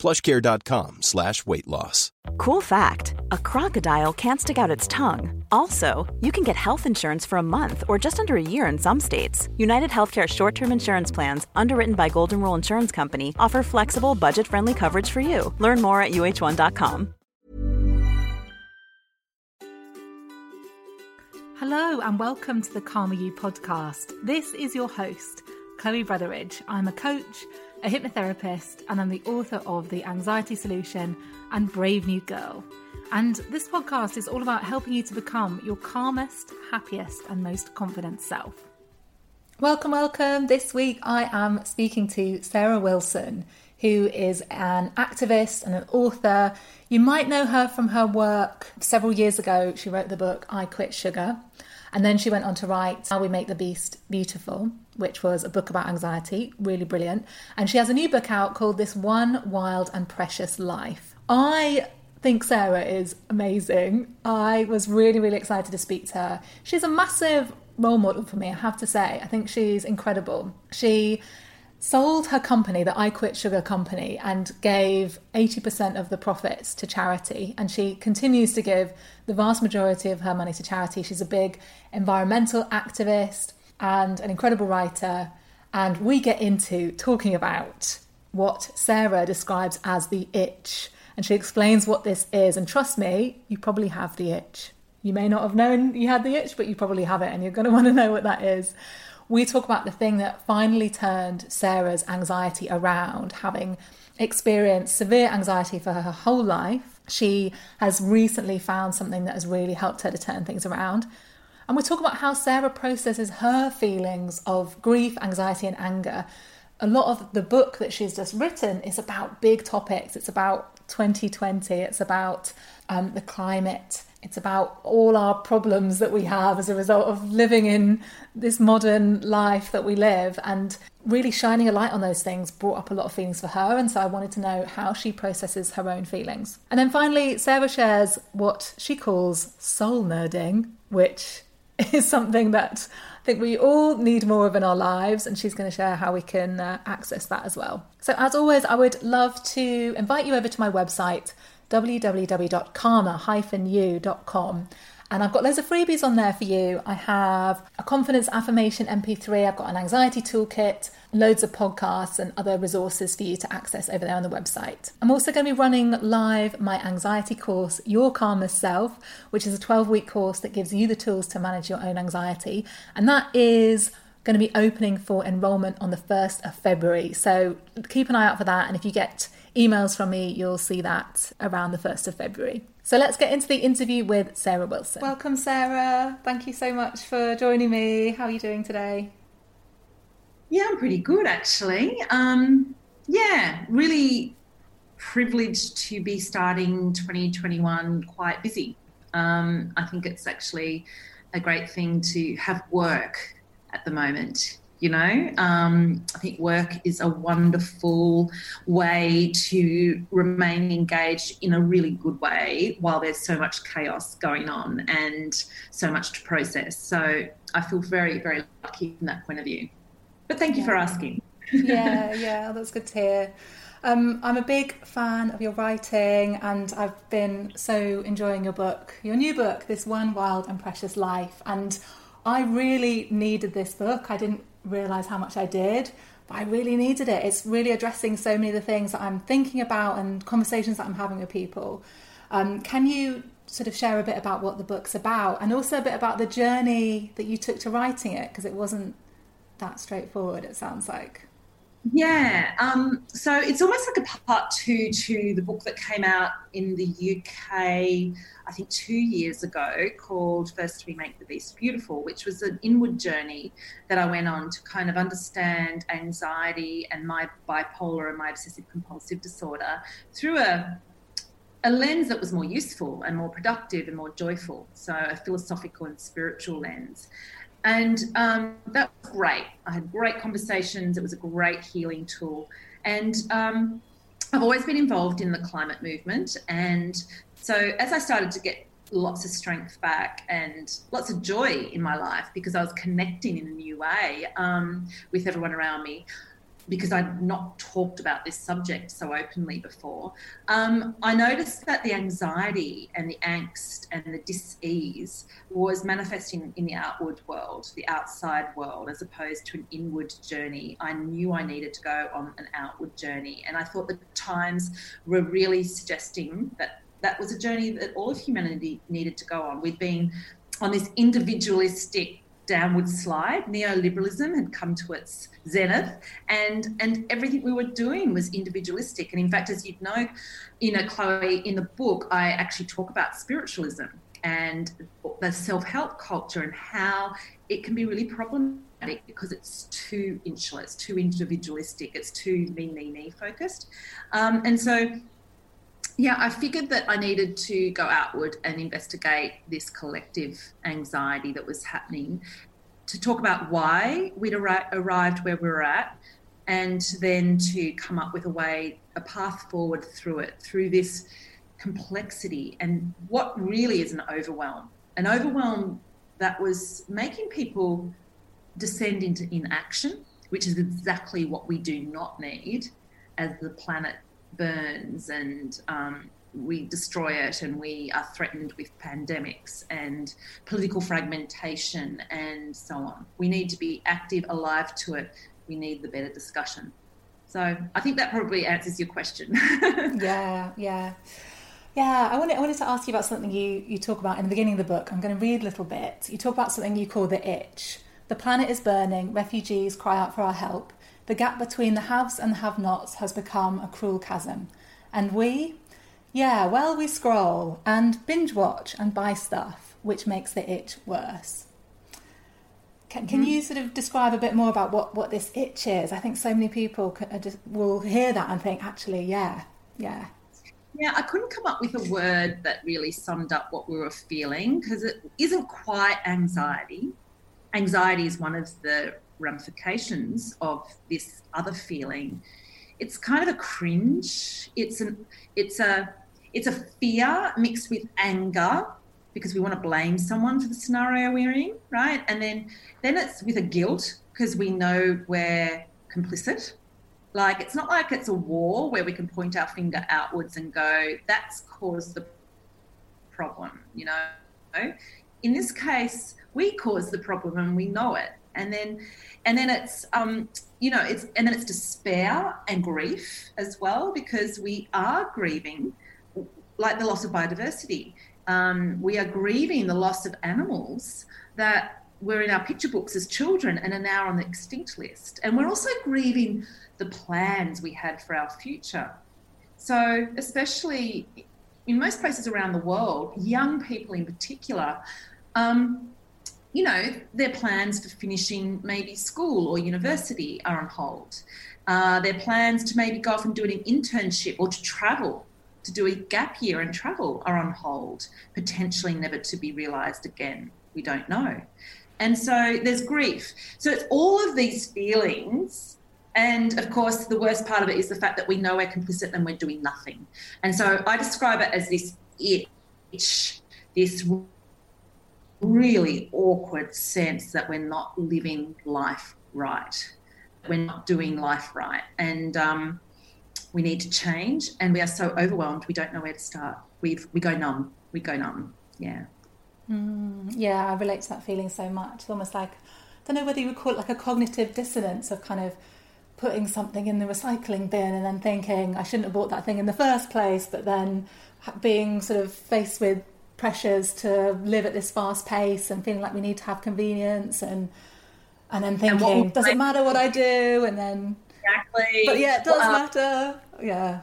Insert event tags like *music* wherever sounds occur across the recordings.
plushcare.com slash weight loss. Cool fact a crocodile can't stick out its tongue. Also, you can get health insurance for a month or just under a year in some states. United Healthcare short term insurance plans, underwritten by Golden Rule Insurance Company, offer flexible, budget friendly coverage for you. Learn more at uh1.com. Hello, and welcome to the Calmer You podcast. This is your host, Chloe Brotheridge. I'm a coach a hypnotherapist, and I'm the author of The Anxiety Solution and Brave New Girl. And this podcast is all about helping you to become your calmest, happiest, and most confident self. Welcome, welcome. This week I am speaking to Sarah Wilson, who is an activist and an author. You might know her from her work. Several years ago, she wrote the book I Quit Sugar. And then she went on to write How We Make the Beast Beautiful, which was a book about anxiety, really brilliant. And she has a new book out called This One Wild and Precious Life. I think Sarah is amazing. I was really, really excited to speak to her. She's a massive role model for me, I have to say. I think she's incredible. She sold her company, the I Quit Sugar Company, and gave 80% of the profits to charity. And she continues to give the vast majority of her money to charity. She's a big environmental activist and an incredible writer. And we get into talking about what Sarah describes as the itch. And she explains what this is. And trust me, you probably have the itch. You may not have known you had the itch, but you probably have it, and you're going *laughs* to want to know what that is we talk about the thing that finally turned Sarah's anxiety around, having experienced severe anxiety for her whole life. She has recently found something that has really helped her to turn things around. And we talk about how Sarah processes her feelings of grief, anxiety, and anger. A lot of the book that she's just written is about big topics. It's about 2020, it's about um, the climate, it's about all our problems that we have as a result of living in this modern life that we live and really shining a light on those things brought up a lot of feelings for her and so I wanted to know how she processes her own feelings. And then finally Sarah shares what she calls soul nerding, which *laughs* is something that I think we all need more of in our lives, and she's going to share how we can uh, access that as well. So, as always, I would love to invite you over to my website, www.calmer-you.com. And I've got loads of freebies on there for you. I have a confidence affirmation MP3, I've got an anxiety toolkit, loads of podcasts and other resources for you to access over there on the website. I'm also going to be running live my anxiety course, Your Calmest Self, which is a 12 week course that gives you the tools to manage your own anxiety. And that is going to be opening for enrolment on the 1st of February. So keep an eye out for that. And if you get emails from me, you'll see that around the 1st of February. So let's get into the interview with Sarah Wilson. Welcome, Sarah. Thank you so much for joining me. How are you doing today? Yeah, I'm pretty good actually. Um, yeah, really privileged to be starting 2021 quite busy. Um, I think it's actually a great thing to have work at the moment you know um, i think work is a wonderful way to remain engaged in a really good way while there's so much chaos going on and so much to process so i feel very very lucky from that point of view but thank you yeah. for asking yeah *laughs* yeah that's good to hear um, I'm a big fan of your writing, and I've been so enjoying your book, your new book, This One Wild and Precious Life. And I really needed this book. I didn't realize how much I did, but I really needed it. It's really addressing so many of the things that I'm thinking about and conversations that I'm having with people. Um, can you sort of share a bit about what the book's about and also a bit about the journey that you took to writing it? Because it wasn't that straightforward, it sounds like. Yeah, um, so it's almost like a part two to the book that came out in the UK, I think two years ago, called First We Make the Beast Beautiful, which was an inward journey that I went on to kind of understand anxiety and my bipolar and my obsessive compulsive disorder through a a lens that was more useful and more productive and more joyful. So a philosophical and spiritual lens. And um, that was great. I had great conversations. It was a great healing tool. And um, I've always been involved in the climate movement. And so as I started to get lots of strength back and lots of joy in my life because I was connecting in a new way um, with everyone around me, because I'd not talked about this subject so openly before, um, I noticed that the anxiety and the angst and the dis-ease was manifesting in the outward world, the outside world, as opposed to an inward journey. I knew I needed to go on an outward journey, and I thought the times were really suggesting that that was a journey that all of humanity needed to go on. We'd been on this individualistic downward slide. Neoliberalism had come to its zenith, and and everything we were doing was individualistic. And in fact, as you'd know, you know, Chloe, in the book, I actually talk about spiritualism and the self-help culture and how it can be really problematic because it's too insular, it's too individualistic, it's too me, me, me focused. Um, and so yeah, I figured that I needed to go outward and investigate this collective anxiety that was happening to talk about why we'd ar- arrived where we were at and then to come up with a way, a path forward through it, through this complexity and what really is an overwhelm. An overwhelm that was making people descend into inaction, which is exactly what we do not need as the planet burns and um, we destroy it and we are threatened with pandemics and political fragmentation and so on. We need to be active, alive to it. We need the better discussion. So I think that probably answers your question. *laughs* yeah, yeah. Yeah, I wanted, I wanted to ask you about something you, you talk about in the beginning of the book. I'm going to read a little bit. You talk about something you call the itch. The planet is burning, refugees cry out for our help. The gap between the haves and the have nots has become a cruel chasm. And we? Yeah, well, we scroll and binge watch and buy stuff, which makes the itch worse. Can, can mm-hmm. you sort of describe a bit more about what, what this itch is? I think so many people just, will hear that and think, actually, yeah, yeah. Yeah, I couldn't come up with a word that really summed up what we were feeling because it isn't quite anxiety. Anxiety is one of the ramifications of this other feeling. It's kind of a cringe. It's an it's a it's a fear mixed with anger because we want to blame someone for the scenario we're in, right? And then then it's with a guilt because we know we're complicit. Like it's not like it's a war where we can point our finger outwards and go, that's caused the problem, you know. In this case, we caused the problem and we know it. And then and then it's um, you know it's and then it's despair and grief as well because we are grieving like the loss of biodiversity. Um, we are grieving the loss of animals that were in our picture books as children and are now on the extinct list. And we're also grieving the plans we had for our future. So especially in most places around the world young people in particular um, you know, their plans for finishing maybe school or university are on hold. Uh, their plans to maybe go off and do an internship or to travel, to do a gap year and travel are on hold, potentially never to be realised again. We don't know. And so there's grief. So it's all of these feelings. And of course, the worst part of it is the fact that we know we're complicit and we're doing nothing. And so I describe it as this itch, this really awkward sense that we're not living life right. We're not doing life right. And um, we need to change. And we are so overwhelmed, we don't know where to start. we we go numb. We go numb. Yeah. Mm, yeah, I relate to that feeling so much. It's almost like, I don't know whether you would call it like a cognitive dissonance of kind of putting something in the recycling bin and then thinking I shouldn't have bought that thing in the first place, but then being sort of faced with pressures to live at this fast pace and feeling like we need to have convenience and and then thinking, and does it matter what I do? And then exactly, but yeah, it does well, uh, matter. Yeah.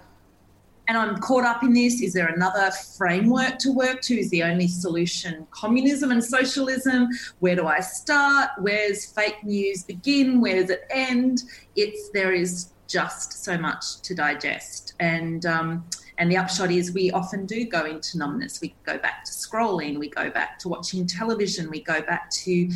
And I'm caught up in this. Is there another framework to work to? Is the only solution communism and socialism? Where do I start? Where's fake news begin? Where does it end? It's there is just so much to digest, and um, And the upshot is we often do go into numbness. We go back to scrolling, we go back to watching television, we go back to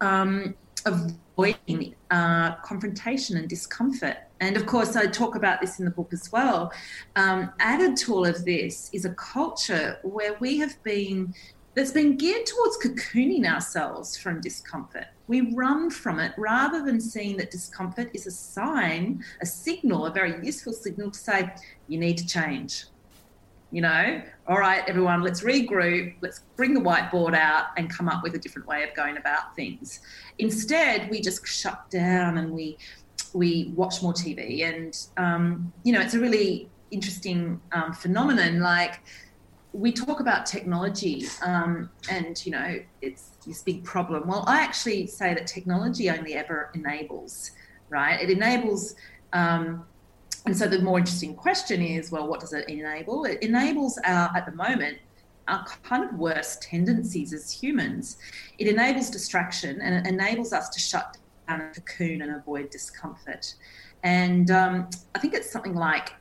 um, avoiding uh, confrontation and discomfort. And of course, I talk about this in the book as well. Um, added to all of this is a culture where we have been that's been geared towards cocooning ourselves from discomfort. We run from it rather than seeing that discomfort is a sign, a signal, a very useful signal to say, you need to change. You know, all right, everyone, let's regroup, let's bring the whiteboard out and come up with a different way of going about things. Instead, we just shut down and we we watch more TV, and um, you know, it's a really interesting um, phenomenon. Like we talk about technology um, and you know it's this big problem. Well i actually say that technology only ever enables right? It enables um, and so the more interesting question is well what does it enable? It enables our at the moment our kind of worst tendencies as humans. It enables distraction and it enables us to shut down a cocoon and avoid discomfort. And um, i think it's something like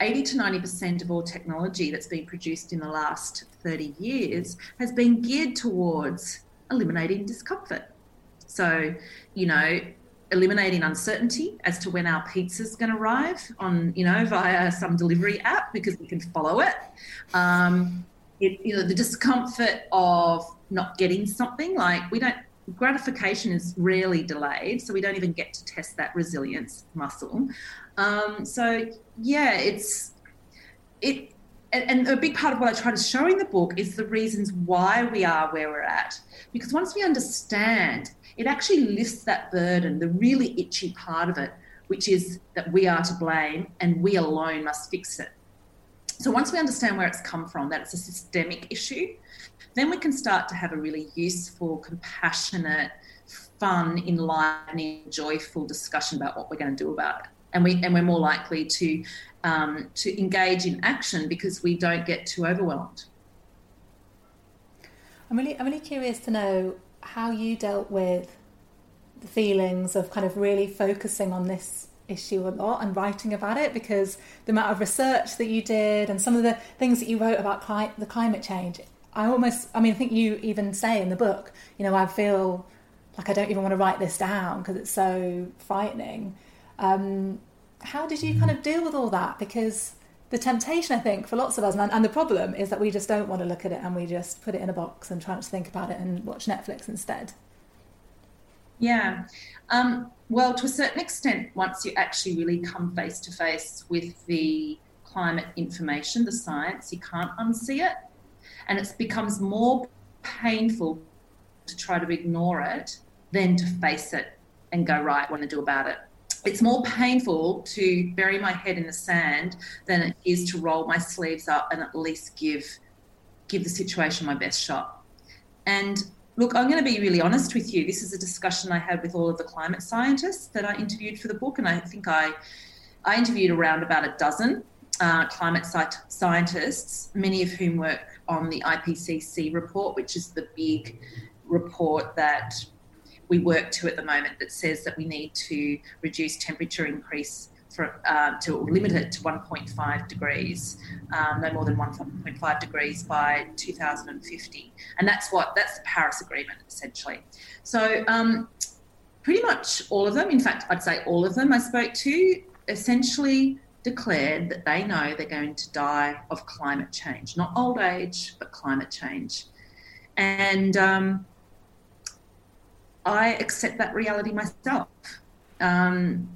80 to 90% of all technology that's been produced in the last 30 years has been geared towards eliminating discomfort. So, you know, eliminating uncertainty as to when our pizza's going to arrive on, you know, via some delivery app because we can follow it. Um, it you know, the discomfort of not getting something like we don't gratification is rarely delayed, so we don't even get to test that resilience muscle. Um, so yeah, it's it. And, and a big part of what I try to show in the book is the reasons why we are where we're at. Because once we understand, it actually lifts that burden, the really itchy part of it, which is that we are to blame and we alone must fix it. So once we understand where it's come from, that it's a systemic issue, then we can start to have a really useful, compassionate, fun, enlightening, joyful discussion about what we're going to do about it. And we and we're more likely to um, to engage in action because we don't get too overwhelmed. I'm really I'm really curious to know how you dealt with the feelings of kind of really focusing on this issue a lot and writing about it because the amount of research that you did and some of the things that you wrote about cli- the climate change I almost, I mean, I think you even say in the book, you know, I feel like I don't even want to write this down because it's so frightening. Um, how did you kind of deal with all that? Because the temptation, I think, for lots of us, and, and, the problem is that we just don't want to look at it and we just put it in a box and try not to think about it and watch Netflix instead. Yeah. Um, well, to a certain extent, once you actually really come face to face with the climate information, the science, you can't unsee it and it becomes more painful to try to ignore it than to face it and go right what to do about it? It's more painful to bury my head in the sand than it is to roll my sleeves up and at least give give the situation my best shot. And look i'm going to be really honest with you. This is a discussion i had with all of the climate scientists that i interviewed for the book and i think i i interviewed around about a dozen uh, climate scientists many of whom work on the IPCC report, which is the big report that we work to at the moment that says that we need to reduce temperature increase for, uh, to limit it to 1.5 degrees, um, no more than 1.5 degrees by 2050, and that's what that's the Paris Agreement essentially. So, um, pretty much all of them, in fact, I'd say all of them I spoke to, essentially declared that they know they're going to die of climate change, not old age, but climate change. And um, I accept that reality myself. Um,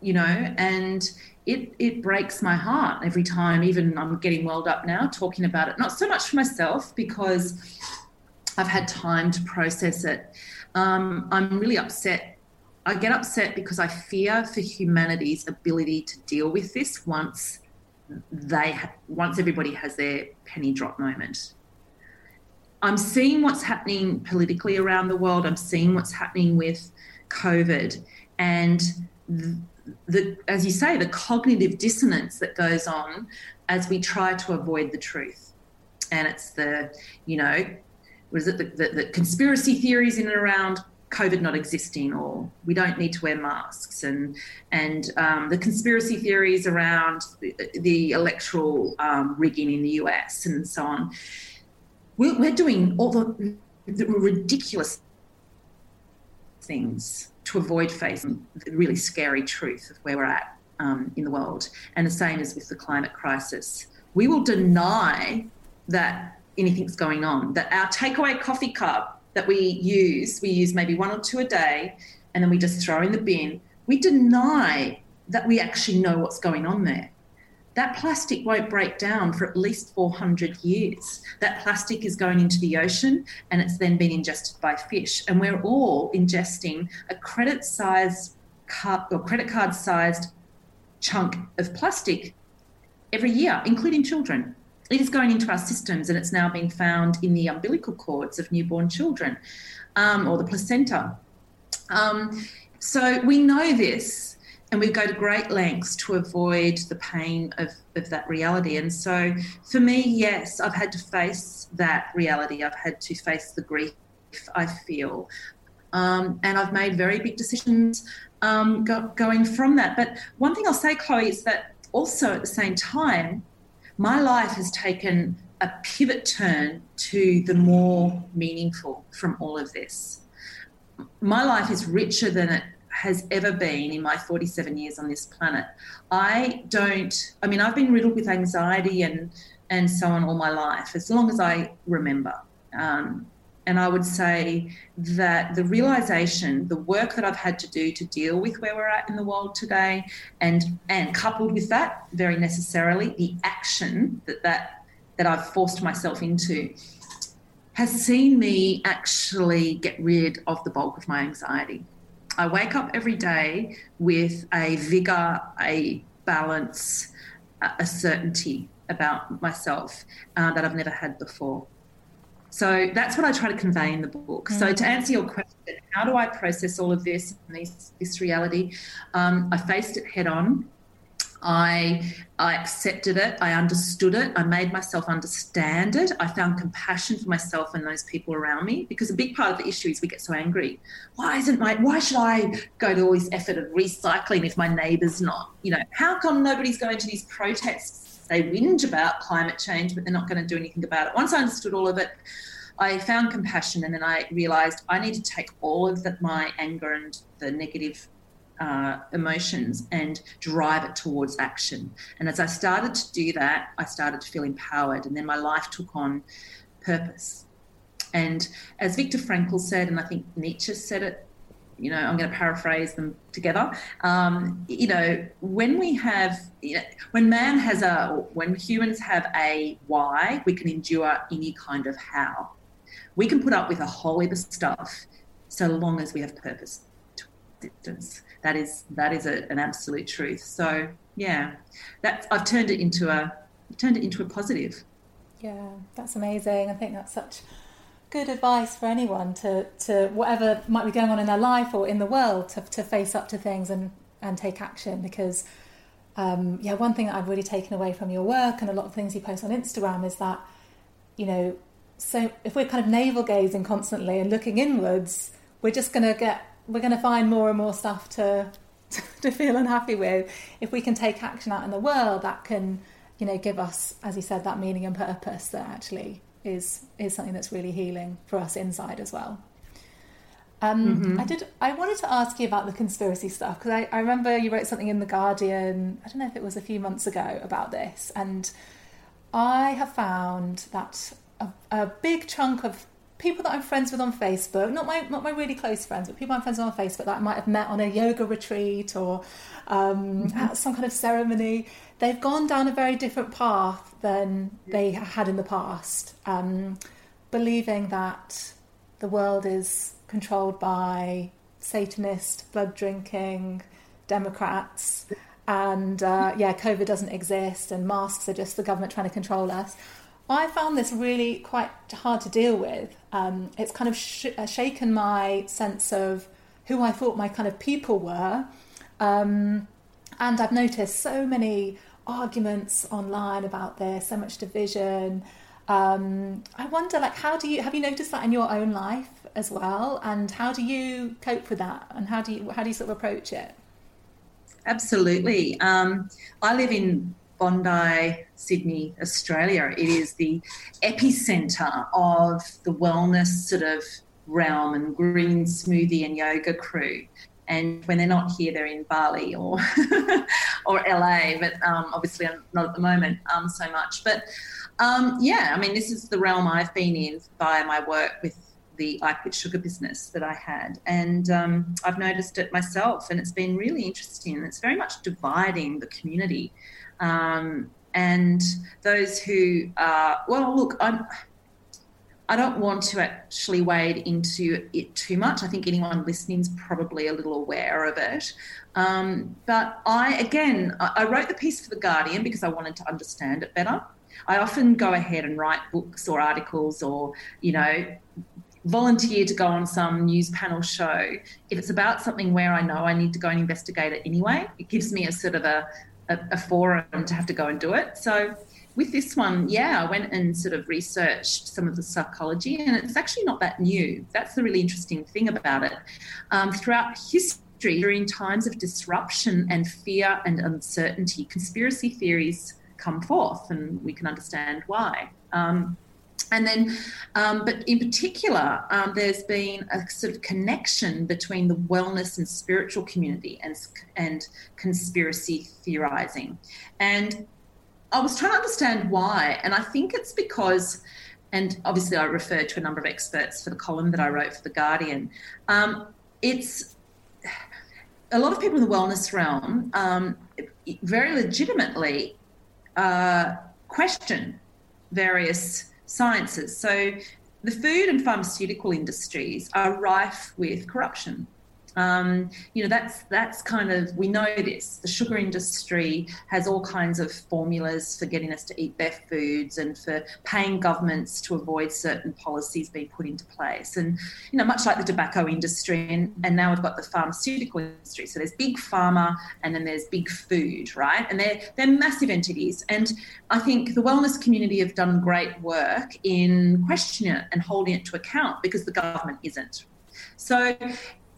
you know, and it it breaks my heart every time. Even I'm getting welled up now talking about it. Not so much for myself because I've had time to process it. Um, I'm really upset I get upset because I fear for humanity's ability to deal with this once they once everybody has their penny drop moment. I'm seeing what's happening politically around the world. I'm seeing what's happening with COVID, and the, the as you say, the cognitive dissonance that goes on as we try to avoid the truth. And it's the you know, was it? The, the, the conspiracy theories in and around COVID not existing, or we don't need to wear masks, and and um, the conspiracy theories around the, the electoral um, rigging in the US and so on. We're, we're doing all the, the ridiculous things to avoid facing the really scary truth of where we're at um, in the world. And the same as with the climate crisis. We will deny that anything's going on, that our takeaway coffee cup that we use, we use maybe one or two a day, and then we just throw in the bin. We deny that we actually know what's going on there. That plastic won't break down for at least 400 years. That plastic is going into the ocean and it's then being ingested by fish. And we're all ingesting a credit sized cup or credit card sized chunk of plastic every year, including children it is going into our systems and it's now being found in the umbilical cords of newborn children um, or the placenta. Um, so we know this and we go to great lengths to avoid the pain of, of that reality. And so for me, yes, I've had to face that reality. I've had to face the grief I feel. Um, and I've made very big decisions um, go, going from that. But one thing I'll say, Chloe, is that also at the same time, my life has taken a pivot turn to the more meaningful from all of this. My life is richer than it has ever been in my 47 years on this planet. I don't, I mean, I've been riddled with anxiety and, and so on all my life, as long as I remember. Um, and I would say that the realization, the work that I've had to do to deal with where we're at in the world today, and and coupled with that, very necessarily, the action that that that I've forced myself into, has seen me actually get rid of the bulk of my anxiety. I wake up every day with a vigor, a balance, a certainty about myself uh, that I've never had before. So that's what I try to convey in the book. Mm-hmm. So to answer your question, how do I process all of this and this, this reality? Um, I faced it head on. I I accepted it. I understood it. I made myself understand it. I found compassion for myself and those people around me because a big part of the issue is we get so angry. Why isn't my why should I go to all this effort of recycling if my neighbour's not? You know, how come nobody's going to these protests they whinge about climate change, but they're not going to do anything about it. Once I understood all of it, I found compassion, and then I realized I need to take all of the, my anger and the negative uh, emotions and drive it towards action. And as I started to do that, I started to feel empowered, and then my life took on purpose. And as Viktor Frankl said, and I think Nietzsche said it you know, I'm going to paraphrase them together. Um, you know, when we have, you know, when man has a, when humans have a why, we can endure any kind of how. We can put up with a whole heap of stuff so long as we have purpose. Distance. That is that is a, an absolute truth. So yeah, that I've turned it into a turned it into a positive. Yeah, that's amazing. I think that's such good advice for anyone to, to whatever might be going on in their life or in the world to, to face up to things and, and take action because um, yeah one thing that I've really taken away from your work and a lot of things you post on Instagram is that you know so if we're kind of navel gazing constantly and looking inwards we're just going to get we're going to find more and more stuff to *laughs* to feel unhappy with if we can take action out in the world that can you know give us as you said that meaning and purpose that actually is is something that's really healing for us inside as well. Um, mm-hmm. I did. I wanted to ask you about the conspiracy stuff because I, I remember you wrote something in the Guardian. I don't know if it was a few months ago about this, and I have found that a, a big chunk of people that I'm friends with on Facebook, not my not my really close friends, but people I'm friends with on Facebook that I might have met on a yoga retreat or um, mm-hmm. at some kind of ceremony, they've gone down a very different path than they had in the past, um, believing that the world is controlled by Satanist, blood drinking Democrats, and uh, yeah, COVID doesn't exist, and masks are just the government trying to control us. I found this really quite hard to deal with. Um, it's kind of sh- uh, shaken my sense of who I thought my kind of people were. Um, and I've noticed so many arguments online about this, so much division. Um, I wonder, like, how do you have you noticed that in your own life as well, and how do you cope with that, and how do you how do you sort of approach it? Absolutely. Um, I live in Bondi, Sydney, Australia. It is the epicenter of the wellness sort of realm and green smoothie and yoga crew. And when they're not here, they're in Bali or *laughs* or LA, but um, obviously not at the moment um, so much. But um, yeah, I mean, this is the realm I've been in via my work with the I Quit Sugar business that I had. And um, I've noticed it myself, and it's been really interesting. It's very much dividing the community. Um, and those who are, well, look, I'm. I don't want to actually wade into it too much. I think anyone listening is probably a little aware of it. Um, but I, again, I wrote the piece for The Guardian because I wanted to understand it better. I often go ahead and write books or articles or, you know, volunteer to go on some news panel show. If it's about something where I know I need to go and investigate it anyway, it gives me a sort of a, a, a forum to have to go and do it. So with this one, yeah, I went and sort of researched some of the psychology, and it's actually not that new. That's the really interesting thing about it. Um, throughout history, during times of disruption and fear and uncertainty, conspiracy theories come forth, and we can understand why. Um, and then, um, but in particular, um, there's been a sort of connection between the wellness and spiritual community and, and conspiracy theorizing. And I was trying to understand why. And I think it's because, and obviously I referred to a number of experts for the column that I wrote for The Guardian. Um, it's a lot of people in the wellness realm um, very legitimately uh, question various sciences. So the food and pharmaceutical industries are rife with corruption. Um, you know, that's that's kind of we know this. The sugar industry has all kinds of formulas for getting us to eat their foods and for paying governments to avoid certain policies being put into place. And you know, much like the tobacco industry, and, and now we've got the pharmaceutical industry. So there's big pharma, and then there's big food, right? And they're they're massive entities. And I think the wellness community have done great work in questioning it and holding it to account because the government isn't. So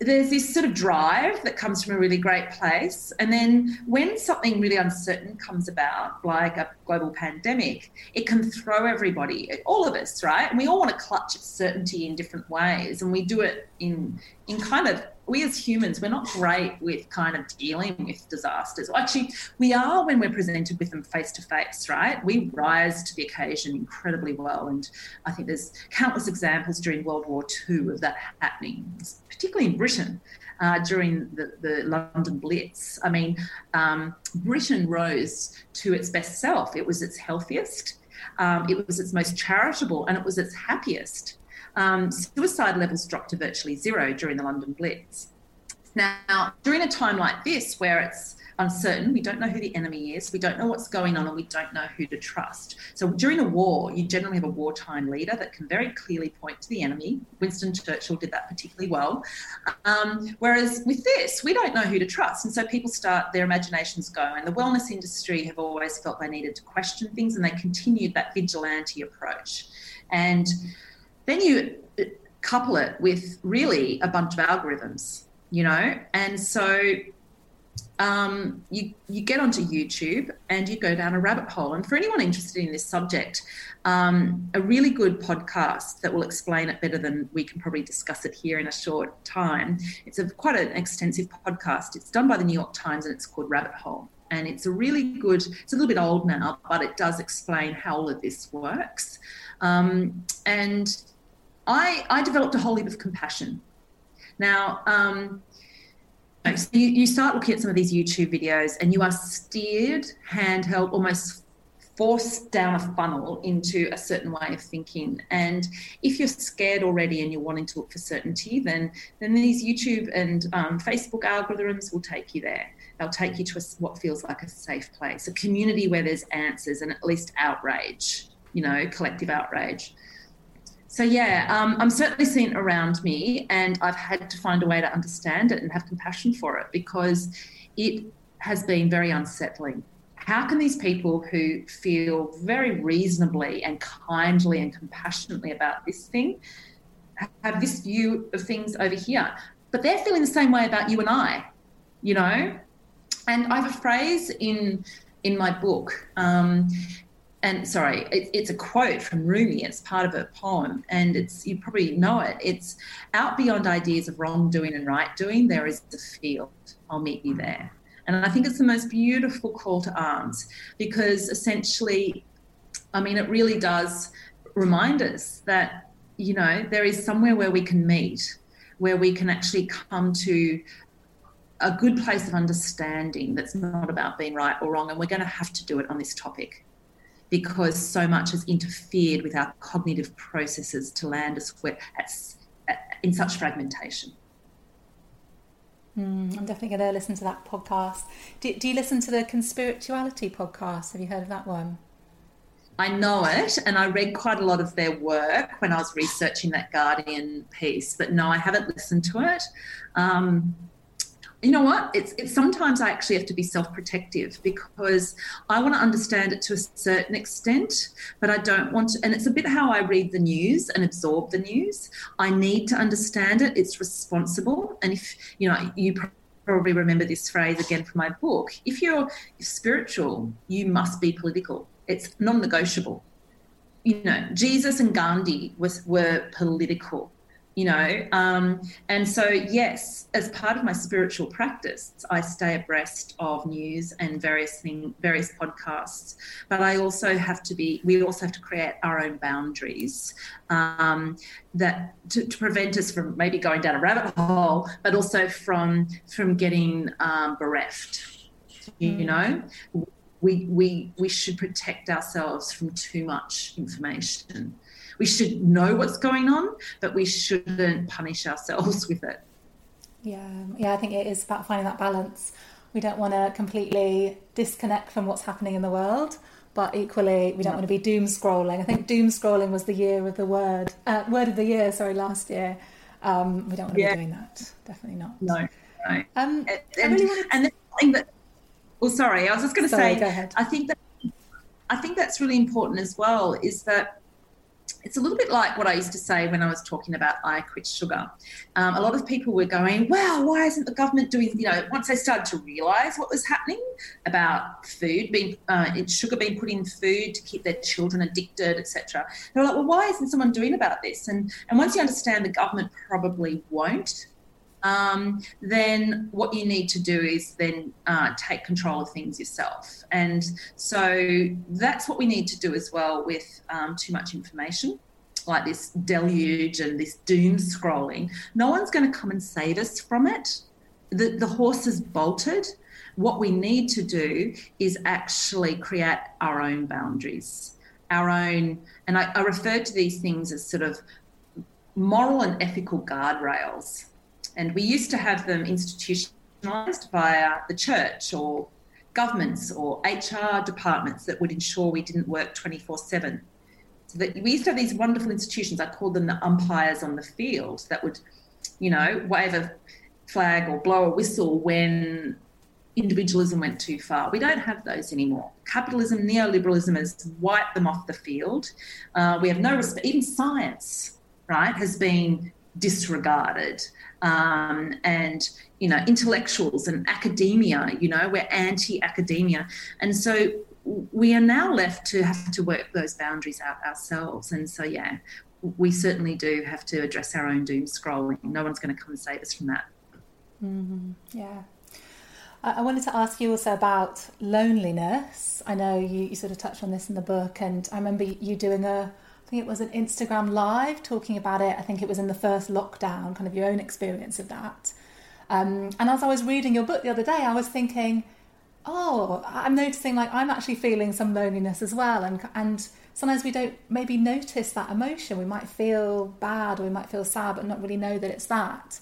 there's this sort of drive that comes from a really great place. And then when something really uncertain comes about, like a global pandemic, it can throw everybody, all of us, right? And we all want to clutch at certainty in different ways. And we do it in in kind of we as humans, we're not great with kind of dealing with disasters. Actually, we are when we're presented with them face to face, right? We rise to the occasion incredibly well. And I think there's countless examples during World War II of that happening, particularly in Britain. Uh, during the, the, London Blitz. I mean, um, Britain rose to its best self. It was its healthiest, um, it was its most charitable, and it was its happiest. Um, suicide levels dropped to virtually zero during the London Blitz. Now, during a time like this, where it's uncertain, we don't know who the enemy is, we don't know what's going on, and we don't know who to trust. So, during a war, you generally have a wartime leader that can very clearly point to the enemy. Winston Churchill did that particularly well. Um, whereas with this, we don't know who to trust. And so, people start, their imaginations go. And the wellness industry have always felt they needed to question things, and they continued that vigilante approach. And then you uh, couple it with really a bunch of algorithms, you know, and so um, you you get onto YouTube and you go down a rabbit hole. And for anyone interested in this subject, um, a really good podcast that will explain it better than we can probably discuss it here in a short time. It's a quite an extensive podcast. It's done by the New York Times and it's called Rabbit Hole. And it's a really good. It's a little bit old now, but it does explain how all of this works. Um, and I, I developed a whole heap of compassion. Now, um, so you, you start looking at some of these YouTube videos and you are steered, handheld, almost forced down a funnel into a certain way of thinking. And if you're scared already and you're wanting to look for certainty, then then these YouTube and um, Facebook algorithms will take you there. They'll take you to a, what feels like a safe place, a community where there's answers and at least outrage, you know, collective outrage. So yeah, um, I'm certainly seeing it around me, and I've had to find a way to understand it and have compassion for it because it has been very unsettling how can these people who feel very reasonably and kindly and compassionately about this thing have this view of things over here? But they're feeling the same way about you and I, you know? And I have a phrase in in my book, um, and sorry, it, it's a quote from Rumi. It's part of a poem, and it's you probably know it. It's out beyond ideas of wrongdoing and right doing. There is the field. I'll meet you there. And I think it's the most beautiful call to arms because essentially, I mean, it really does remind us that, you know, there is somewhere where we can meet, where we can actually come to a good place of understanding that's not about being right or wrong. And we're going to have to do it on this topic because so much has interfered with our cognitive processes to land us in such fragmentation. Mm, I'm definitely going to listen to that podcast. Do, do you listen to the Conspirituality podcast? Have you heard of that one? I know it, and I read quite a lot of their work when I was researching that Guardian piece. But no, I haven't listened to it. Um, you know what? It's, it's sometimes I actually have to be self protective because I want to understand it to a certain extent, but I don't want to. And it's a bit how I read the news and absorb the news. I need to understand it. It's responsible. And if, you know, you probably remember this phrase again from my book if you're spiritual, you must be political. It's non negotiable. You know, Jesus and Gandhi was, were political you know um, and so yes as part of my spiritual practice i stay abreast of news and various thing various podcasts but i also have to be we also have to create our own boundaries um, that to, to, prevent us from maybe going down a rabbit hole but also from from getting um, bereft you mm. know we, we we should protect ourselves from too much information we should know what's going on, but we shouldn't punish ourselves *laughs* with it. Yeah, yeah, I think it is about finding that balance. We don't want to completely disconnect from what's happening in the world, but equally we don't no. want to be doom scrolling. I think doom scrolling was the year of the word, uh, word of the year. Sorry, last year. Um, we don't want to yeah. be doing that. Definitely not. No, no. Um, and, and, really and the thing that, well, sorry, I was just going to say, I think that I think that's really important as well. Is that it's a little bit like what I used to say when I was talking about I quit sugar. Um, a lot of people were going, wow, why isn't the government doing, you know, once they started to realise what was happening about food, being uh, sugar being put in food to keep their children addicted, etc. They were like, well, why isn't someone doing about this? And, and once you understand the government probably won't, um, then what you need to do is then uh, take control of things yourself. And so that's what we need to do as well with um, too much information. Like this deluge and this doom scrolling. No one's going to come and save us from it. The, the horse is bolted. What we need to do is actually create our own boundaries, our own, and I, I refer to these things as sort of moral and ethical guardrails and we used to have them institutionalized via the church or governments or HR departments that would ensure we didn't work 24 7. So that we used to have these wonderful institutions, I called them the umpires on the field, that would, you know, wave a flag or blow a whistle when individualism went too far. We don't have those anymore. Capitalism, neoliberalism has wiped them off the field. Uh, we have no respect. Even science, right, has been disregarded um, and you know intellectuals and academia you know we're anti-academia. And so we are now left to have to work those boundaries out ourselves. And so yeah we certainly do have to address our own doom scrolling. No one's going to come and save us from that. Mm-hmm. yeah. I wanted to ask you also about loneliness. I know you, you, sort of touched on this in the book, and I remember you doing a think it was an Instagram live talking about it. I think it was in the first lockdown, kind of your own experience of that. Um, and as I was reading your book the other day, I was thinking, oh, I'm noticing like I'm actually feeling some loneliness as well. And, and sometimes we don't maybe notice that emotion. We might feel bad or we might feel sad, but not really know that it's that.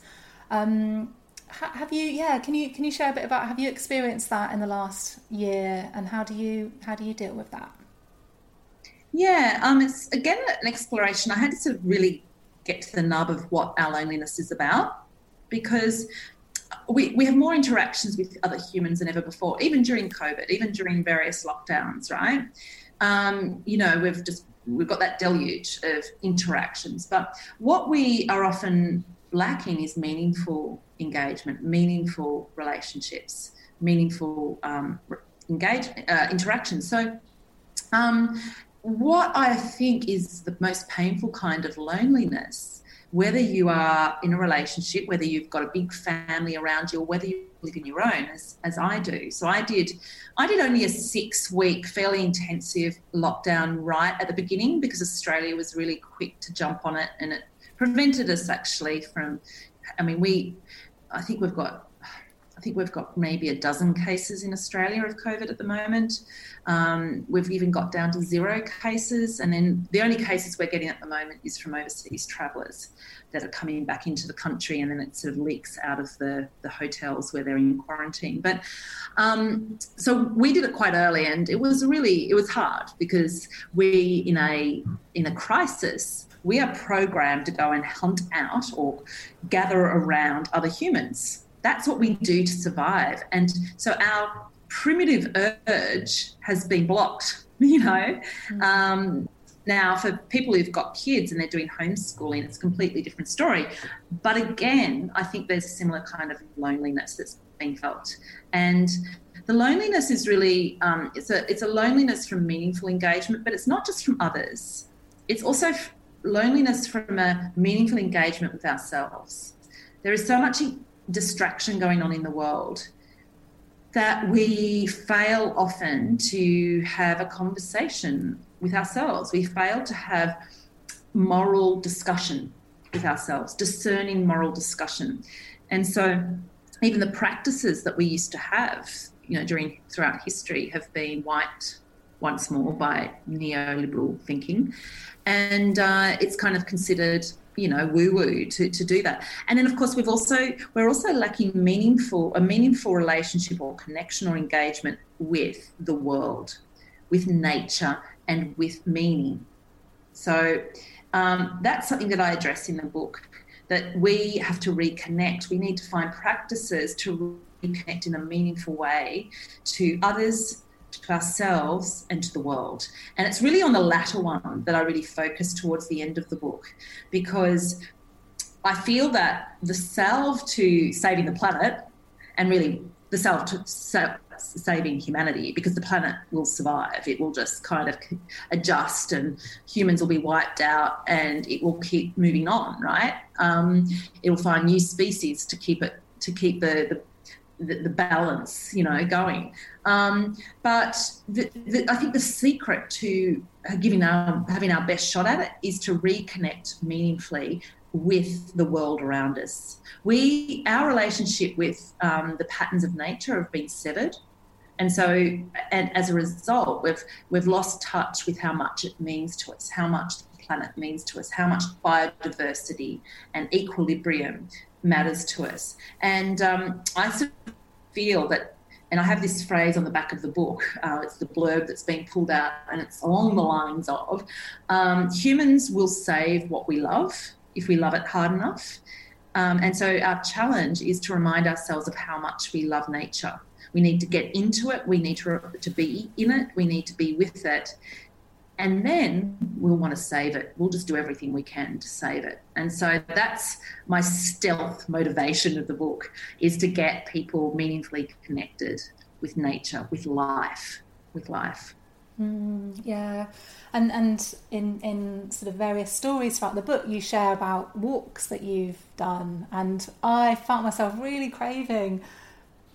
Um, have you yeah can you can you share a bit about have you experienced that in the last year and how do you how do you deal with that yeah, um, it's again an exploration. I had to really get to the nub of what our loneliness is about because we, we have more interactions with other humans than ever before, even during COVID, even during various lockdowns, right? Um, you know, we've just we've got that deluge of interactions. But what we are often lacking is meaningful engagement, meaningful relationships, meaningful um, engage uh, interactions. So, um, what I think is the most painful kind of loneliness whether you are in a relationship, whether you've got a big family around you, or whether you live in your own, as, as I do. So I did, I did only a six week, fairly intensive lockdown right at the beginning because Australia was really quick to jump on it, and it prevented us actually from. I mean, we, I think we've got I think we've got maybe a dozen cases in Australia of COVID at the moment. Um, we've even got down to zero cases, and then the only cases we're getting at the moment is from overseas travellers that are coming back into the country, and then it sort of leaks out of the, the hotels where they're in quarantine. But um, so we did it quite early, and it was really it was hard because we in a in a crisis we are programmed to go and hunt out or gather around other humans that's what we do to survive. And so our primitive urge has been blocked, *laughs* you know. Mm. Um, now, for people who've got kids and they're doing homeschooling, it's a completely different story. But again, I think there's a similar kind of loneliness that's being felt. And the loneliness is really um, it's a it's a loneliness from meaningful engagement, but it's not just from others. It's also loneliness from a meaningful engagement with ourselves. There is so much distraction going on in the world that we fail often to have a conversation with ourselves. We fail to have moral discussion with ourselves, discerning moral discussion. And so even the practices that we used to have, you know, during throughout history have been wiped once more by neoliberal thinking. And uh, it's kind of considered you know woo woo to, to do that. And then of course we've also we're also lacking meaningful a meaningful relationship or connection or engagement with the world with nature and with meaning. So um, that's something that i address in the book that we have to reconnect. We need to find practices to reconnect in a meaningful way to others to ourselves and to the world. And it's really on the latter one that I really focus towards the end of the book because I feel that the salve to saving the planet and really the salve to saving humanity because the planet will survive. It will just kind of adjust and humans will be wiped out and it will keep moving on, right? Um, it will find new species to keep it to keep the, the the, the balance, you know, going. Um, but the, the, I think the secret to giving our having our best shot at it is to reconnect meaningfully with the world around us. We our relationship with um, the patterns of nature have been severed. And so, and as a result, we've we've lost touch with how much it means to us, how much the planet means to us, how much biodiversity and equilibrium matters to us. And um, I sort of feel that, and I have this phrase on the back of the book, uh, it's the blurb that's been pulled out, and it's along the lines of um, humans will save what we love if we love it hard enough. Um, and so our challenge is to remind ourselves of how much we love nature. We need to get into it. We need to, to be in it. We need to be with it and then we'll want to save it. We'll just do everything we can to save it. And so that's my stealth motivation of the book is to get people meaningfully connected with nature, with life, with life. Mm, yeah, and and in in sort of various stories throughout the book, you share about walks that you've done, and I found myself really craving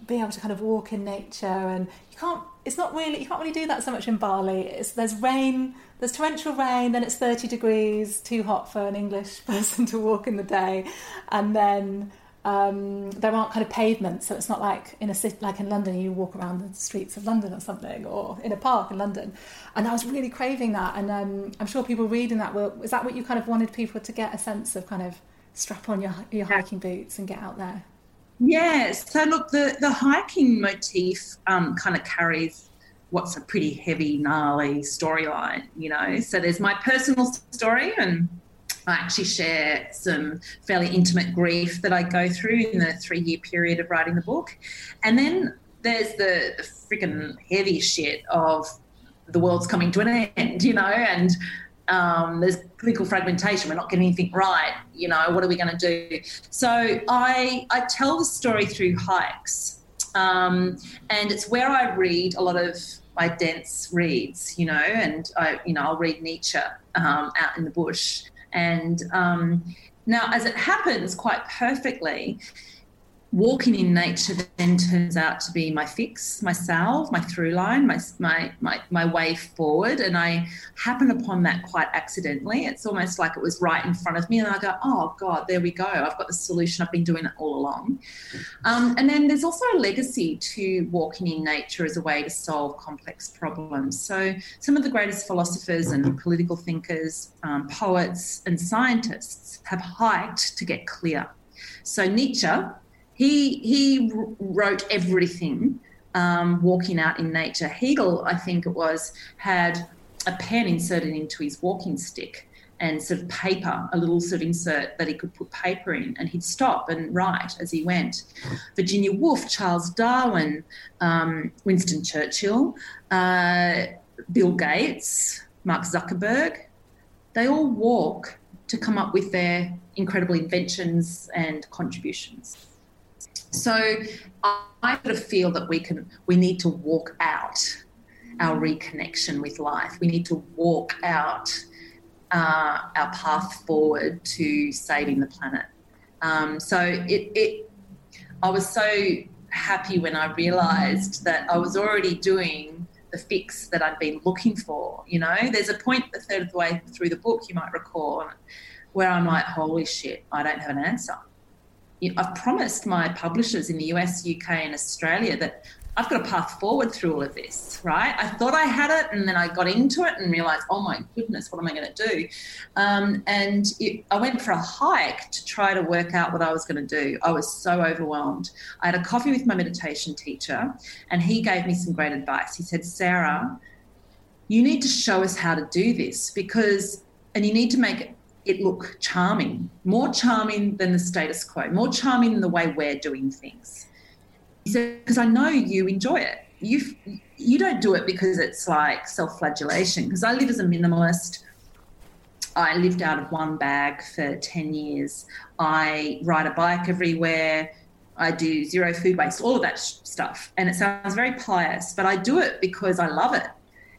being able to kind of walk in nature and you can't it's not really you can't really do that so much in Bali. It's, there's rain there's torrential rain then it's 30 degrees too hot for an English *laughs* person to walk in the day. And then um, there aren't kind of pavements so it's not like in a city like in London you walk around the streets of London or something or in a park in London. And I was really craving that and um, I'm sure people reading that were is that what you kind of wanted people to get a sense of kind of strap on your, your hiking boots and get out there Yes. So look, the the hiking motif um, kind of carries what's a pretty heavy, gnarly storyline. You know, so there's my personal story, and I actually share some fairly intimate grief that I go through in the three year period of writing the book. And then there's the, the freaking heavy shit of the world's coming to an end, you know, and um, there's political fragmentation. We're not getting anything right. You know, what are we going to do? So I I tell the story through hikes, um, and it's where I read a lot of my dense reads. You know, and I you know I'll read Nietzsche um, out in the bush, and um, now as it happens quite perfectly, walking in nature then turns out to be my fix, my salve, my through line, my, my, my, my way forward. And I happen upon that quite accidentally. It's almost like it was right in front of me. And I go, oh, God, there we go. I've got the solution. I've been doing it all along. Um, and then there's also a legacy to walking in nature as a way to solve complex problems. So some of the greatest philosophers and political thinkers, um, poets, and scientists have hiked to get clear. So Nietzsche, he he wrote everything um, walking out in nature. Hegel, I think it was, had a pen inserted into his walking stick and sort of paper, a little sort of insert that he could put paper in, and he'd stop and write as he went. Virginia Woolf, Charles Darwin, um, Winston Churchill, uh, Bill Gates, Mark Zuckerberg, they all walk to come up with their incredible inventions and contributions. So I sort of feel that we can we need to walk out our reconnection with life. We need to walk out uh, our path forward to saving the planet. Um, so it, it, I was so happy when I realised that I was already doing the fix that I'd been looking for. You know, there's a point a third of the way through the book you might recall where I'm like, holy shit, I don't have an answer. I've promised my publishers in the US, UK, and Australia that I've got a path forward through all of this, right? I thought I had it, and then I got into it and realized, oh my goodness, what am I going to do? Um, and it, I went for a hike to try to work out what I was going to do. I was so overwhelmed. I had a coffee with my meditation teacher, and he gave me some great advice. He said, Sarah, you need to show us how to do this because, and you need to make it look charming, more charming than the status quo, more charming than the way we're doing things. He said, because I know you enjoy it. You you don't do it because it's like self-flagellation. Because I live as a minimalist. I lived out of one bag for 10 years. I ride a bike everywhere. I do zero food waste, all of that stuff. And it sounds very pious, but I do it because I love it.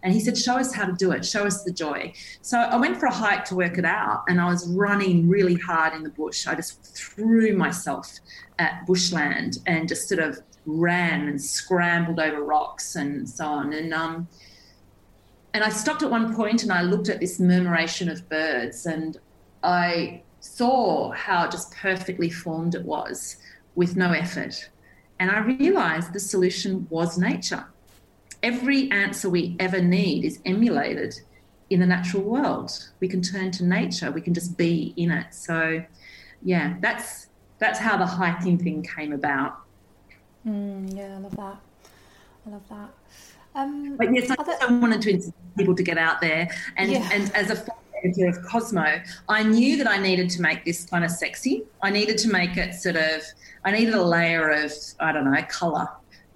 And he said, Show us how to do it, show us the joy. So I went for a hike to work it out, and I was running really hard in the bush. I just threw myself at bushland and just sort of ran and scrambled over rocks and so on. And, um, and I stopped at one point and I looked at this murmuration of birds, and I saw how just perfectly formed it was with no effort. And I realized the solution was nature every answer we ever need is emulated in the natural world. We can turn to nature. We can just be in it. So, yeah, that's that's how the hiking thing came about. Mm, yeah, I love that. I love that. Um, but yes, I, other... I wanted to inspire people to get out there. And yeah. and as a editor of Cosmo, I knew that I needed to make this kind of sexy. I needed to make it sort of. I needed a layer of I don't know color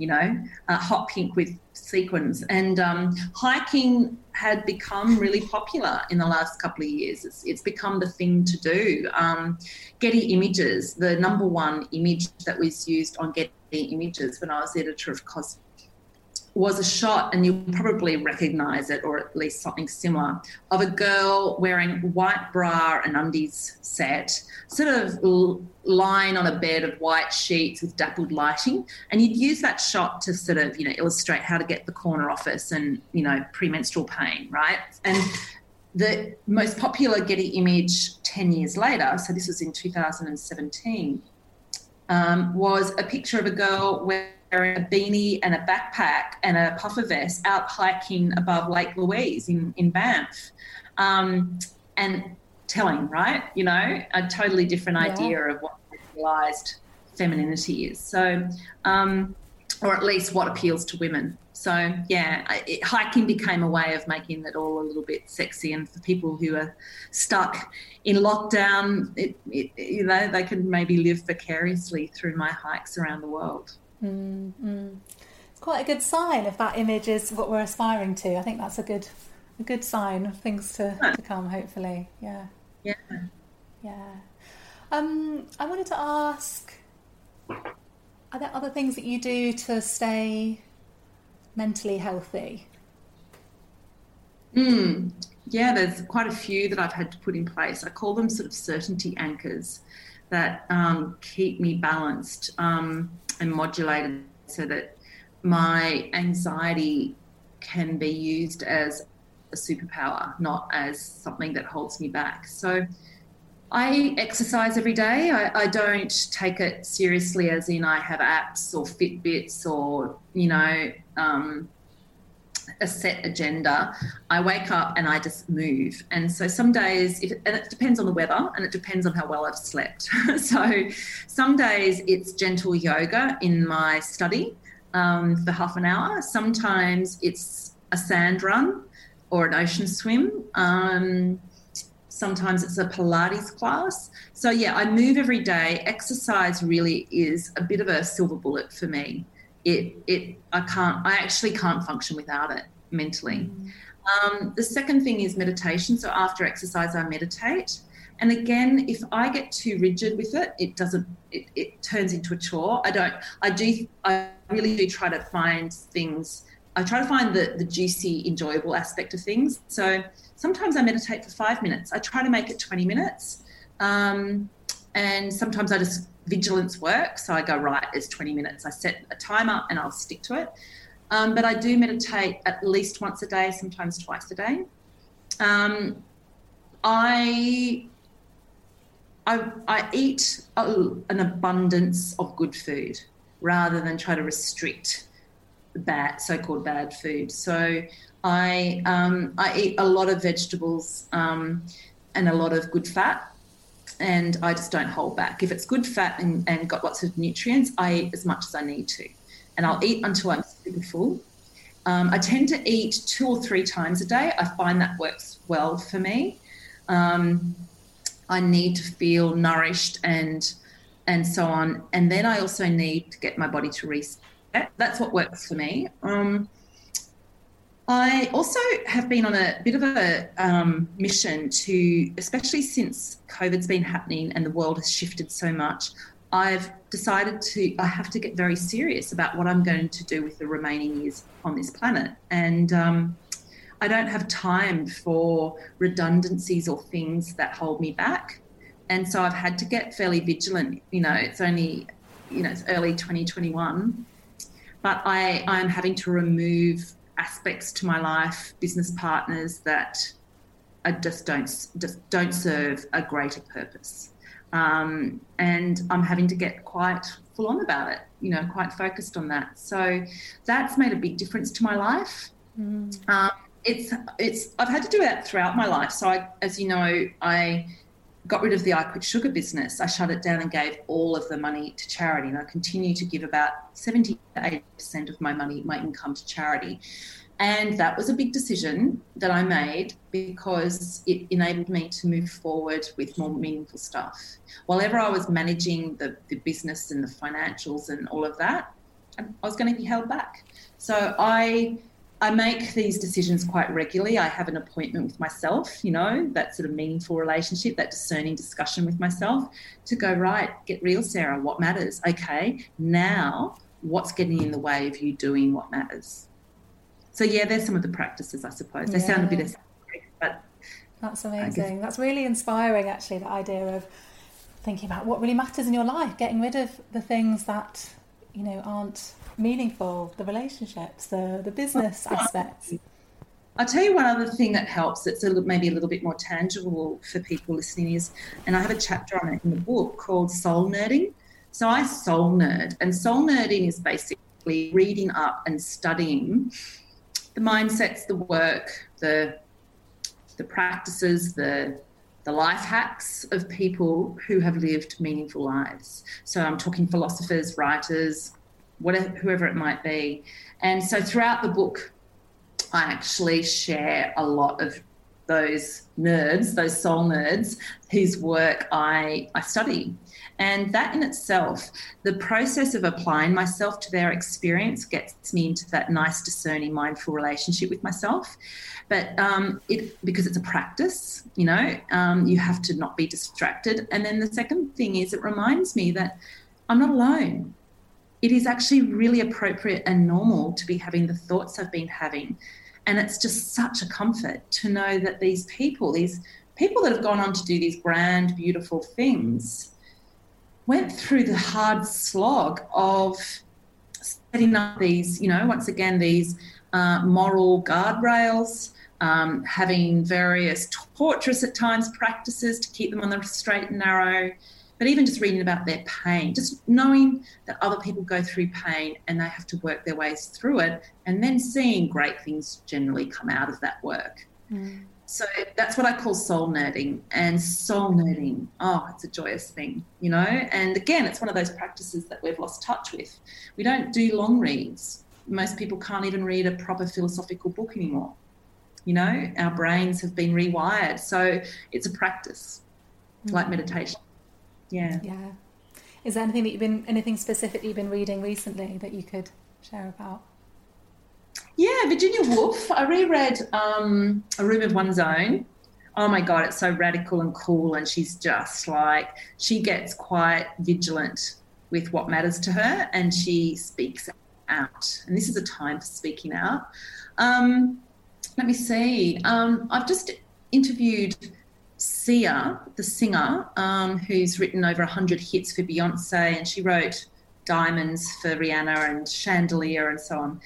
you know, uh, hot pink with sequins. And um, hiking had become really popular in the last couple of years. It's, it's become the thing to do. Um, Getty Images, the number one image that was used on Getty Images when I was editor of Cosmo was a shot, and you'll probably recognize it, or at least something similar, of a girl wearing white bra and undies set, sort of l- lying on a bed of white sheets with dappled lighting. And you'd use that shot to sort of, you know, illustrate how to get the corner office and, you know, premenstrual pain, right? And the most popular Getty image 10 years later, so this was in 2017, um, was a picture of a girl where wearing a beanie and a backpack and a puffer vest out hiking above Lake Louise in, in Banff. Um, and telling, right? You know, a totally different yeah. idea of what realized femininity is. So, um, or at least what appeals to women. So yeah, it, hiking became a way of making it all a little bit sexy, and for people who are stuck in lockdown, it, it, you know they can maybe live vicariously through my hikes around the world. Mm-hmm. It's quite a good sign if that image is what we're aspiring to. I think that's a good a good sign of things to, to come. Hopefully, yeah, yeah, yeah. Um, I wanted to ask: Are there other things that you do to stay mentally healthy? Mm, yeah, there's quite a few that I've had to put in place. I call them sort of certainty anchors that um, keep me balanced um, and modulated so that my anxiety can be used as a superpower, not as something that holds me back. So I exercise every day. I, I, don't take it seriously as in I have apps or Fitbits or, you know, um, a set agenda. I wake up and I just move. And so some days, it, and it depends on the weather and it depends on how well I've slept. *laughs* so some days it's gentle yoga in my study um, for half an hour. Sometimes it's a sand run or an ocean swim. Um, Sometimes it's a Pilates class. So, yeah, I move every day. Exercise really is a bit of a silver bullet for me. It, it, I can't, I actually can't function without it mentally. Um, the second thing is meditation. So, after exercise, I meditate. And again, if I get too rigid with it, it doesn't, it, it turns into a chore. I don't, I do, I really do try to find things I try to find the, the juicy, enjoyable aspect of things. So sometimes I meditate for five minutes. I try to make it 20 minutes. Um, and sometimes I just vigilance work. So I go, right, it's 20 minutes. I set a timer and I'll stick to it. Um, but I do meditate at least once a day, sometimes twice a day. Um, I, I, I eat a, an abundance of good food rather than try to restrict bad, so-called bad food. So I um, I eat a lot of vegetables um, and a lot of good fat, and I just don't hold back. If it's good fat and, and got lots of nutrients, I eat as much as I need to, and I'll eat until I'm super full. Um, I tend to eat two or three times a day. I find that works well for me. Um, I need to feel nourished and and so on, and then I also need to get my body to reset that's what works for me. Um, I also have been on a bit of a um, mission to, especially since COVID's been happening and the world has shifted so much, I've decided to, I have to get very serious about what I'm going to do with the remaining years on this planet. And um, I don't have time for redundancies or things that hold me back. And so I've had to get fairly vigilant. You know, it's only, you know, it's early 2021 but I, I'm having to remove aspects to my life, business partners that I just don't just don't serve a greater purpose. Um, and I'm having to get quite full on about it, you know, quite focused on that. So that's made a big difference to my life. Mm. Um, it's it's I've had to do that throughout my life. So I, as you know, I got rid of the I Quit Sugar business. I shut it down and gave all of the money to charity. And I continue to give about 70 to 80% of my money, my income to charity. And that was a big decision that I made because it enabled me to move forward with more meaningful stuff. While ever I was managing the, the business and the financials and all of that, I was going to be held back. So I I make these decisions quite regularly. I have an appointment with myself, you know, that sort of meaningful relationship, that discerning discussion with myself to go, right, get real, Sarah, what matters? Okay, now what's getting in the way of you doing what matters? So, yeah, there's some of the practices, I suppose. They yeah. sound a bit esoteric, but. That's amazing. That's really inspiring, actually, the idea of thinking about what really matters in your life, getting rid of the things that, you know, aren't meaningful, the relationships, the, the business aspects. I'll tell you one other thing that helps that's a little, maybe a little bit more tangible for people listening is, and I have a chapter on it in the book called Soul Nerding. So I soul nerd, and soul nerding is basically reading up and studying the mindsets, the work, the the practices, the the life hacks of people who have lived meaningful lives. So I'm talking philosophers, writers, whatever, whoever it might be. And so throughout the book, I actually share a lot of those nerds, those soul nerds, whose work I, I study. And that in itself, the process of applying myself to their experience gets me into that nice, discerning, mindful relationship with myself. But um, it because it's a practice, you know, um, you have to not be distracted. And then the second thing is, it reminds me that I'm not alone. It is actually really appropriate and normal to be having the thoughts I've been having. And it's just such a comfort to know that these people, these people that have gone on to do these grand, beautiful things, went through the hard slog of setting up these, you know, once again, these uh, moral guardrails, um, having various torturous at times practices to keep them on the straight and narrow, but even just reading about their pain, just knowing that other people go through pain and they have to work their ways through it, and then seeing great things generally come out of that work. Mm. So that's what I call soul nerding. And soul nerding, oh, it's a joyous thing, you know? And again, it's one of those practices that we've lost touch with. We don't do long reads. Most people can't even read a proper philosophical book anymore. You know, our brains have been rewired. So it's a practice, mm-hmm. like meditation. Yeah. Yeah. Is there anything that you've been, anything specific that you've been reading recently that you could share about? Yeah, Virginia Woolf. I reread um, A Room of One's Own. Oh my God, it's so radical and cool. And she's just like, she gets quite vigilant with what matters to her and she speaks out. And this is a time for speaking out. Um, let me see. Um, I've just interviewed Sia, the singer, um, who's written over 100 hits for Beyonce, and she wrote Diamonds for Rihanna and Chandelier and so on.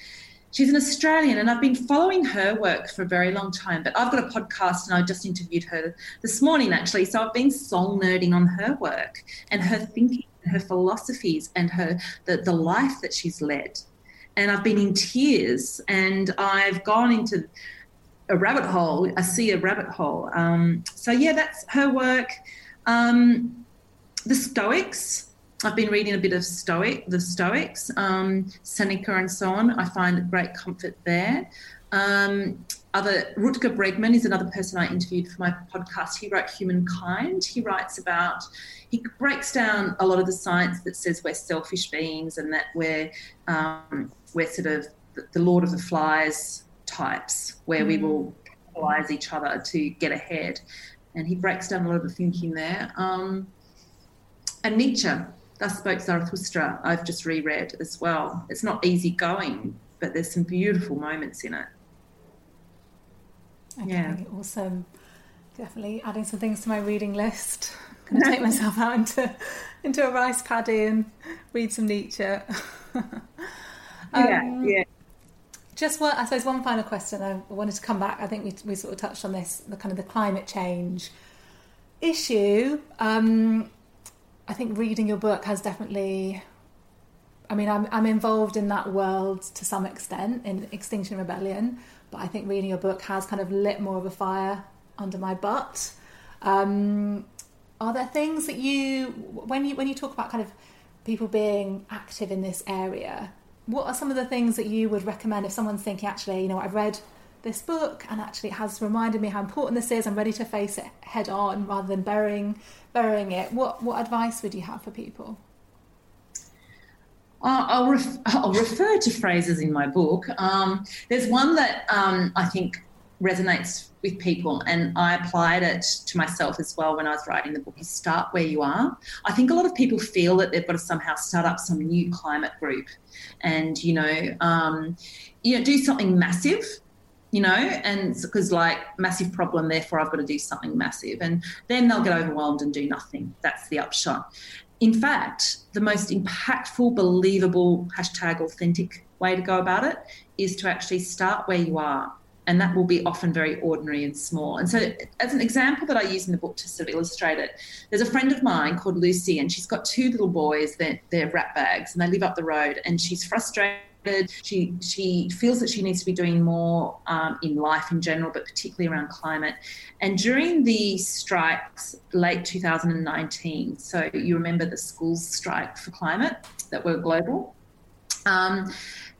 She's an Australian, and I've been following her work for a very long time. But I've got a podcast, and I just interviewed her this morning, actually. So I've been soul nerding on her work and her thinking, and her philosophies, and her the, the life that she's led. And I've been in tears, and I've gone into a rabbit hole. I see a rabbit hole. Um, so yeah, that's her work. Um, the Stoics. I've been reading a bit of Stoic, the Stoics, um, Seneca, and so on. I find great comfort there. Um, other Rutger Bregman is another person I interviewed for my podcast. He wrote Humankind. He writes about, he breaks down a lot of the science that says we're selfish beings and that we're um, we're sort of the Lord of the Flies types, where mm. we will capitalize each other to get ahead. And he breaks down a lot of the thinking there. Um, and Nietzsche, Thus Spoke Zarathustra, I've just reread as well. It's not easy going, but there's some beautiful moments in it. Okay, yeah. awesome. Definitely adding some things to my reading list. I'm going to take *laughs* myself out into into a rice paddy and read some Nietzsche. *laughs* um, yeah, yeah. Just one, I suppose one final question. I wanted to come back. I think we, we sort of touched on this, the kind of the climate change issue. Um, I think reading your book has definitely. I mean, I'm I'm involved in that world to some extent in Extinction Rebellion, but I think reading your book has kind of lit more of a fire under my butt. Um, are there things that you, when you when you talk about kind of people being active in this area, what are some of the things that you would recommend if someone's thinking, actually, you know, I've read this book and actually it has reminded me how important this is. I'm ready to face it head on rather than burying burying it. What what advice would you have for people? I'll, ref- I'll refer to phrases in my book. Um, there's one that um, I think resonates with people, and I applied it to myself as well when I was writing the book. Is start where you are. I think a lot of people feel that they've got to somehow start up some new climate group, and you know, um, you know, do something massive you know, and because like massive problem, therefore I've got to do something massive. And then they'll get overwhelmed and do nothing. That's the upshot. In fact, the most impactful, believable, hashtag authentic way to go about it is to actually start where you are. And that will be often very ordinary and small. And so, as an example that I use in the book to sort of illustrate it, there's a friend of mine called Lucy, and she's got two little boys. They're, they're rat bags, and they live up the road. And she's frustrated she she feels that she needs to be doing more um, in life in general, but particularly around climate. And during the strikes, late 2019, so you remember the schools strike for climate that were global. Um,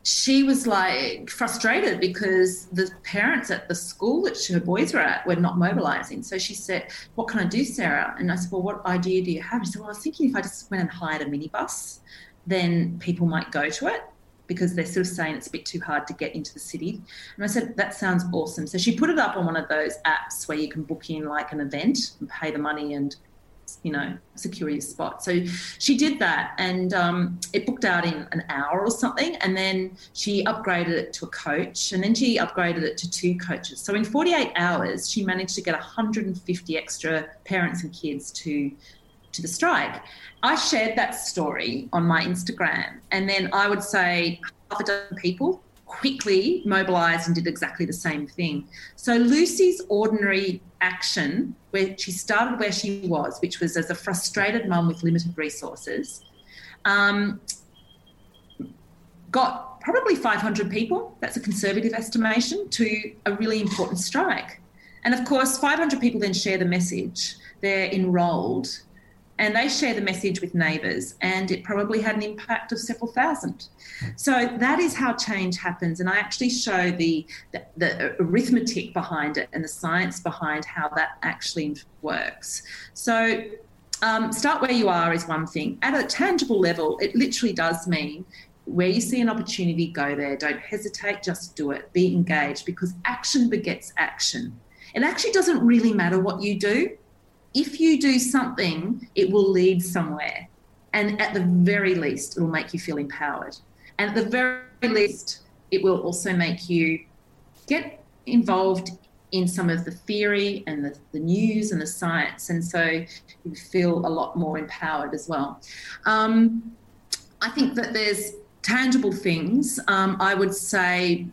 she was like frustrated because the parents at the school that her boys were at were not mobilizing. So she said, What can I do, Sarah? And I said, Well, what idea do you have? She said, Well, I was thinking if I just went and hired a minibus, then people might go to it because they're sort of saying it's a bit too hard to get into the city. And I said, That sounds awesome. So she put it up on one of those apps where you can book in like an event and pay the money and you know, secure your spot. So she did that and um, it booked out in an hour or something. And then she upgraded it to a coach and then she upgraded it to two coaches. So in 48 hours, she managed to get 150 extra parents and kids to to the strike. I shared that story on my Instagram and then I would say half a dozen people quickly mobilized and did exactly the same thing. So Lucy's ordinary action, where she started where she was, which was as a frustrated mum with limited resources, um, got probably 500 people, that's a conservative estimation, to a really important strike. And of course, 500 people then share the message. They're enrolled and they share the message with neighbours, and it probably had an impact of several thousand. So that is how change happens, and I actually show the, the, the arithmetic behind it and the science behind how that actually works. So um, start where you are is one thing. At a tangible level, it literally does mean where you see an opportunity, go there. Don't hesitate, just do it. Be engaged because action begets action. It actually doesn't really matter what you do if you do something, it will lead somewhere. And at the very least, it will make you feel empowered. And at the very least, it will also make you get involved in some of the theory and the, the news and the science. And so you feel a lot more empowered as well. Um, I think that there's tangible things. Um, I would say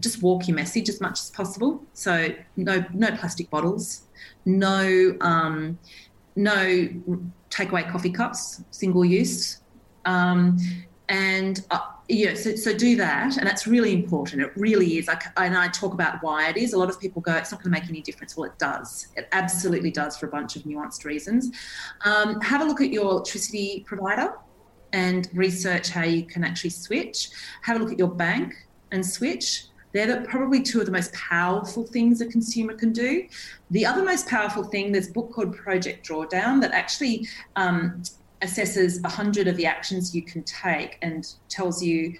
just walk your message as much as possible. So no no plastic bottles no um, no takeaway coffee cups, single use, um, and uh, yeah, so, so do that, and that's really important. It really is. I, and I talk about why it is. A lot of people go, "It's not going to make any difference." Well, it does. It absolutely does for a bunch of nuanced reasons. Um, have a look at your electricity provider and research how you can actually switch. Have a look at your bank and switch. They're the, probably two of the most powerful things a consumer can do. The other most powerful thing, there's a book called Project Drawdown that actually um, assesses 100 of the actions you can take and tells you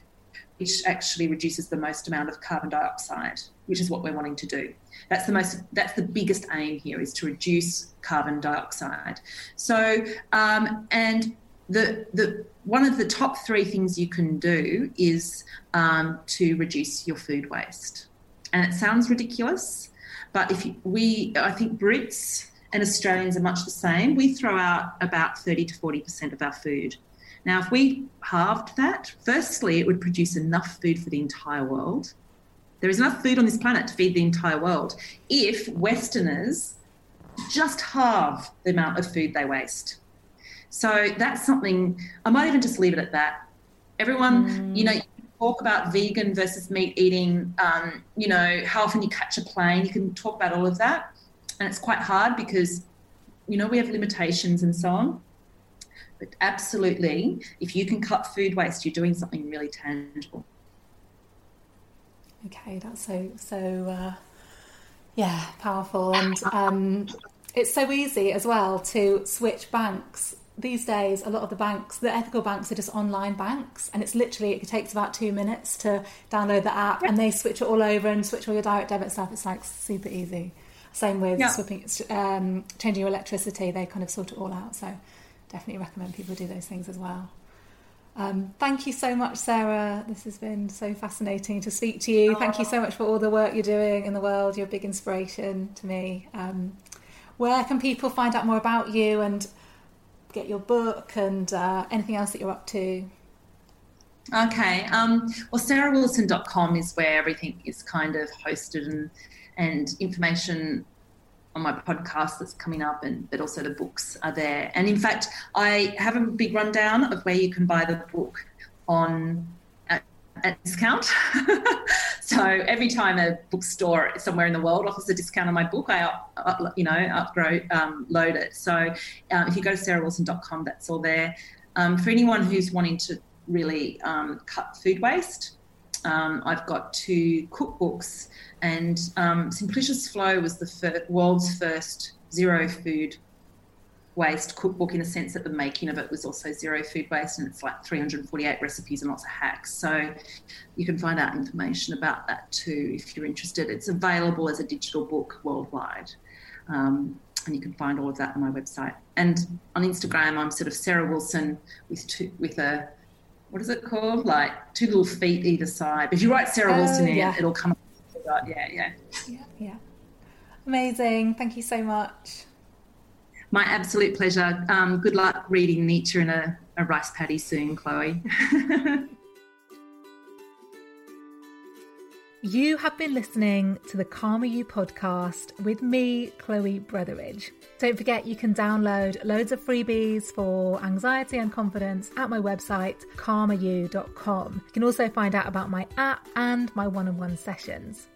which actually reduces the most amount of carbon dioxide, which is what we're wanting to do. That's the most. That's the biggest aim here is to reduce carbon dioxide. So, um, and the the one of the top three things you can do is um, to reduce your food waste. And it sounds ridiculous, but if you, we, I think Brits and Australians are much the same. We throw out about 30 to 40% of our food. Now, if we halved that, firstly, it would produce enough food for the entire world. There is enough food on this planet to feed the entire world if Westerners just halve the amount of food they waste. So that's something, I might even just leave it at that. Everyone, mm. you know, talk about vegan versus meat eating, um, you know, how often you catch a plane, you can talk about all of that. And it's quite hard because, you know, we have limitations and so on. But absolutely, if you can cut food waste, you're doing something really tangible. Okay, that's so, so, uh, yeah, powerful. And um, it's so easy as well to switch banks these days, a lot of the banks, the ethical banks, are just online banks, and it's literally it takes about two minutes to download the app, and they switch it all over and switch all your direct debit stuff. It's like super easy. Same with yeah. swapping, um, changing your electricity. They kind of sort it all out. So definitely recommend people do those things as well. Um, thank you so much, Sarah. This has been so fascinating to speak to you. Thank you so much for all the work you're doing in the world. You're a big inspiration to me. Um, where can people find out more about you and get your book and uh, anything else that you're up to? Okay. Um, well, sarahwilson.com is where everything is kind of hosted and, and information on my podcast that's coming up, and but also the books are there. And in fact, I have a big rundown of where you can buy the book on at discount. *laughs* so every time a bookstore somewhere in the world offers a discount on my book, I up, you know upgrade um, load it. So uh, if you go to sarahwilson.com, that's all there. Um, for anyone who's wanting to really um, cut food waste. Um, I've got two cookbooks, and um, Simplicious Flow was the fir- world's first zero food waste cookbook in the sense that the making of it was also zero food waste and it's like 348 recipes and lots of hacks. So you can find out information about that too if you're interested. It's available as a digital book worldwide. Um, and you can find all of that on my website. And on Instagram, I'm sort of Sarah Wilson with two, with a what is it called? Like two little feet either side. But if you write Sarah oh, Wilson in, yeah. it'll come up. Yeah, yeah. Yeah, yeah. Amazing. Thank you so much. My absolute pleasure. Um, good luck reading Nietzsche in a, a rice paddy soon, Chloe. *laughs* You have been listening to the Calmer You podcast with me, Chloe Brotheridge. Don't forget you can download loads of freebies for anxiety and confidence at my website, calmeryou.com. You can also find out about my app and my one on one sessions